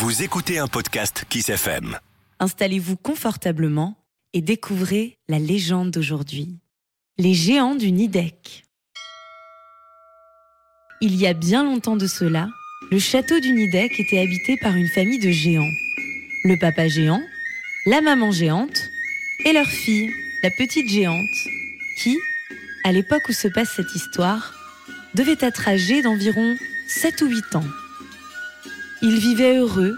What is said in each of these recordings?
Vous écoutez un podcast Kiss FM. Installez-vous confortablement et découvrez la légende d'aujourd'hui. Les géants du Nidec. Il y a bien longtemps de cela, le château du Nidec était habité par une famille de géants. Le papa géant, la maman géante et leur fille, la petite géante, qui, à l'époque où se passe cette histoire, devait être âgée d'environ 7 ou 8 ans. Ils vivaient heureux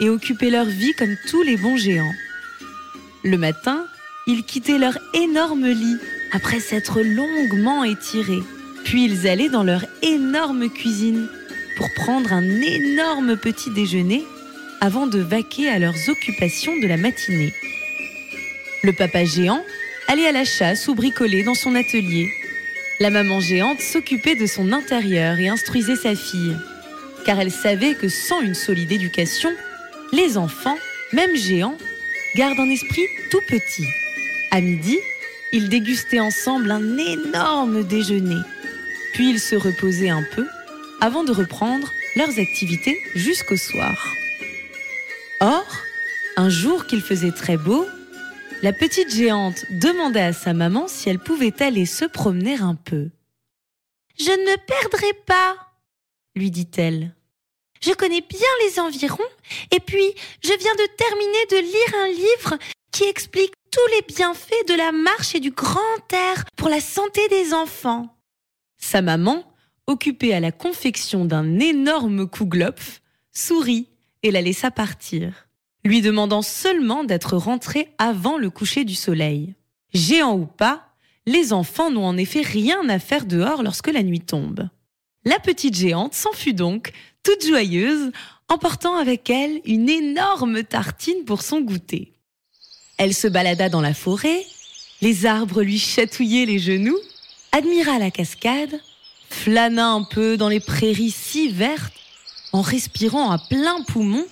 et occupaient leur vie comme tous les bons géants. Le matin, ils quittaient leur énorme lit après s'être longuement étirés. Puis ils allaient dans leur énorme cuisine pour prendre un énorme petit déjeuner avant de vaquer à leurs occupations de la matinée. Le papa géant allait à la chasse ou bricoler dans son atelier. La maman géante s'occupait de son intérieur et instruisait sa fille car elle savait que sans une solide éducation, les enfants, même géants, gardent un esprit tout petit. À midi, ils dégustaient ensemble un énorme déjeuner. Puis ils se reposaient un peu avant de reprendre leurs activités jusqu'au soir. Or, un jour qu'il faisait très beau, la petite géante demanda à sa maman si elle pouvait aller se promener un peu. Je ne me perdrai pas, lui dit-elle. Je connais bien les environs, et puis je viens de terminer de lire un livre qui explique tous les bienfaits de la marche et du grand air pour la santé des enfants. Sa maman, occupée à la confection d'un énorme kouglof, sourit et la laissa partir, lui demandant seulement d'être rentrée avant le coucher du soleil. Géant ou pas, les enfants n'ont en effet rien à faire dehors lorsque la nuit tombe. La petite géante s'enfuit donc, toute joyeuse, emportant avec elle une énorme tartine pour son goûter. Elle se balada dans la forêt, les arbres lui chatouillaient les genoux, admira la cascade, flâna un peu dans les prairies si vertes, en respirant à plein poumon,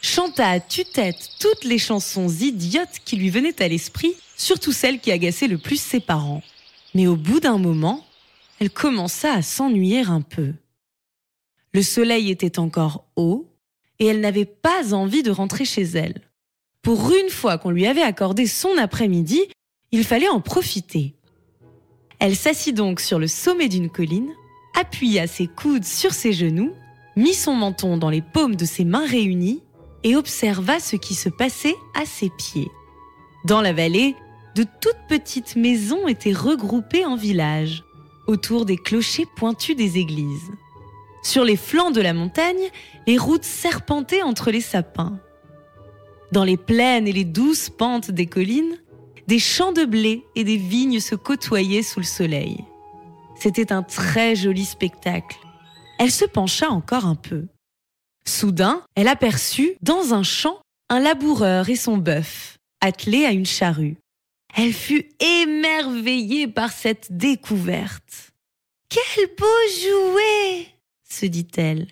chanta à tue-tête toutes les chansons idiotes qui lui venaient à l'esprit, surtout celles qui agaçaient le plus ses parents. Mais au bout d'un moment, elle commença à s'ennuyer un peu. Le soleil était encore haut et elle n'avait pas envie de rentrer chez elle. Pour une fois qu'on lui avait accordé son après-midi, il fallait en profiter. Elle s'assit donc sur le sommet d'une colline, appuya ses coudes sur ses genoux, mit son menton dans les paumes de ses mains réunies et observa ce qui se passait à ses pieds. Dans la vallée, de toutes petites maisons étaient regroupées en villages autour des clochers pointus des églises. Sur les flancs de la montagne, les routes serpentaient entre les sapins. Dans les plaines et les douces pentes des collines, des champs de blé et des vignes se côtoyaient sous le soleil. C'était un très joli spectacle. Elle se pencha encore un peu. Soudain, elle aperçut, dans un champ, un laboureur et son bœuf, attelés à une charrue. Elle fut émerveillée par cette découverte. Quel beau jouet se dit-elle.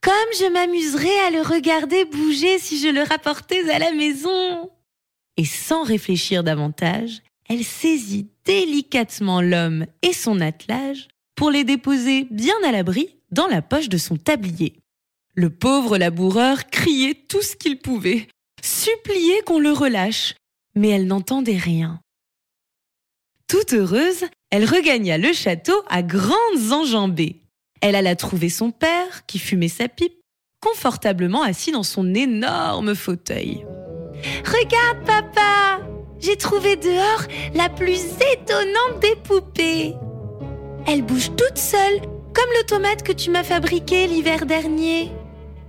Comme je m'amuserais à le regarder bouger si je le rapportais à la maison. Et sans réfléchir davantage, elle saisit délicatement l'homme et son attelage pour les déposer bien à l'abri dans la poche de son tablier. Le pauvre laboureur criait tout ce qu'il pouvait, suppliait qu'on le relâche, mais elle n'entendait rien. Toute heureuse, elle regagna le château à grandes enjambées. Elle alla trouver son père, qui fumait sa pipe, confortablement assis dans son énorme fauteuil. Regarde, papa J'ai trouvé dehors la plus étonnante des poupées. Elle bouge toute seule, comme l'automate que tu m'as fabriqué l'hiver dernier.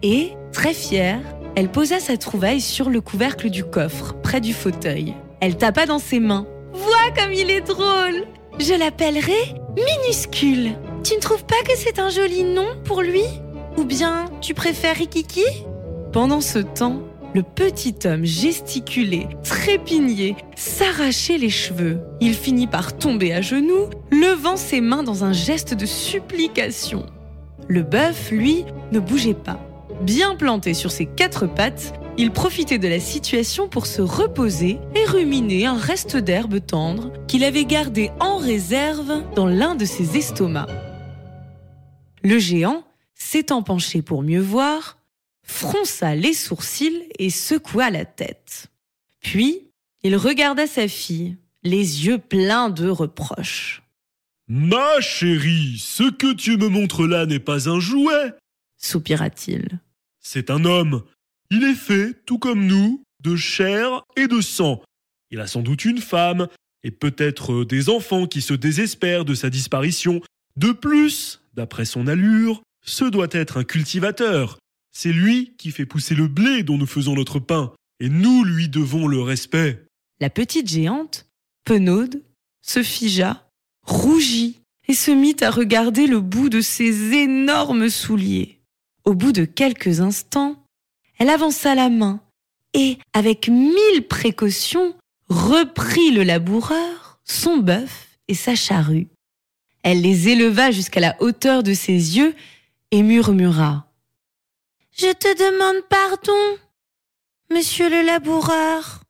Et, très fière, elle posa sa trouvaille sur le couvercle du coffre, près du fauteuil. Elle tapa dans ses mains. Vois comme il est drôle Je l'appellerai minuscule. Tu ne trouves pas que c'est un joli nom pour lui? Ou bien tu préfères Rikiki? Pendant ce temps, le petit homme gesticulait, trépignait, s'arrachait les cheveux. Il finit par tomber à genoux, levant ses mains dans un geste de supplication. Le bœuf, lui, ne bougeait pas. Bien planté sur ses quatre pattes, il profitait de la situation pour se reposer et ruminer un reste d'herbe tendre qu'il avait gardé en réserve dans l'un de ses estomacs. Le géant, s'étant penché pour mieux voir, fronça les sourcils et secoua la tête. Puis, il regarda sa fille, les yeux pleins de reproches. Ma chérie, ce que tu me montres là n'est pas un jouet, soupira-t-il. C'est un homme. Il est fait, tout comme nous, de chair et de sang. Il a sans doute une femme, et peut-être des enfants qui se désespèrent de sa disparition. De plus, d'après son allure, ce doit être un cultivateur. C'est lui qui fait pousser le blé dont nous faisons notre pain, et nous lui devons le respect. La petite géante, penaude, se figea rougit et se mit à regarder le bout de ses énormes souliers. Au bout de quelques instants, elle avança la main et, avec mille précautions, reprit le laboureur, son bœuf et sa charrue. Elle les éleva jusqu'à la hauteur de ses yeux et murmura. Je te demande pardon, monsieur le laboureur.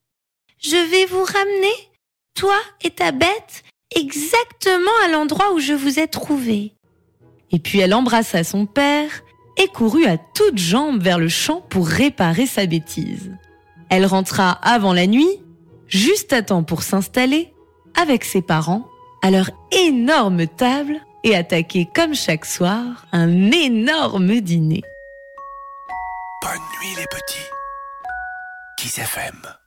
Je vais vous ramener, toi et ta bête, exactement à l'endroit où je vous ai trouvé. Et puis elle embrassa son père et courut à toutes jambes vers le champ pour réparer sa bêtise. Elle rentra avant la nuit, juste à temps pour s'installer, avec ses parents, à leur énorme table et attaquer comme chaque soir un énorme dîner. Bonne nuit les petits. Qui s'affament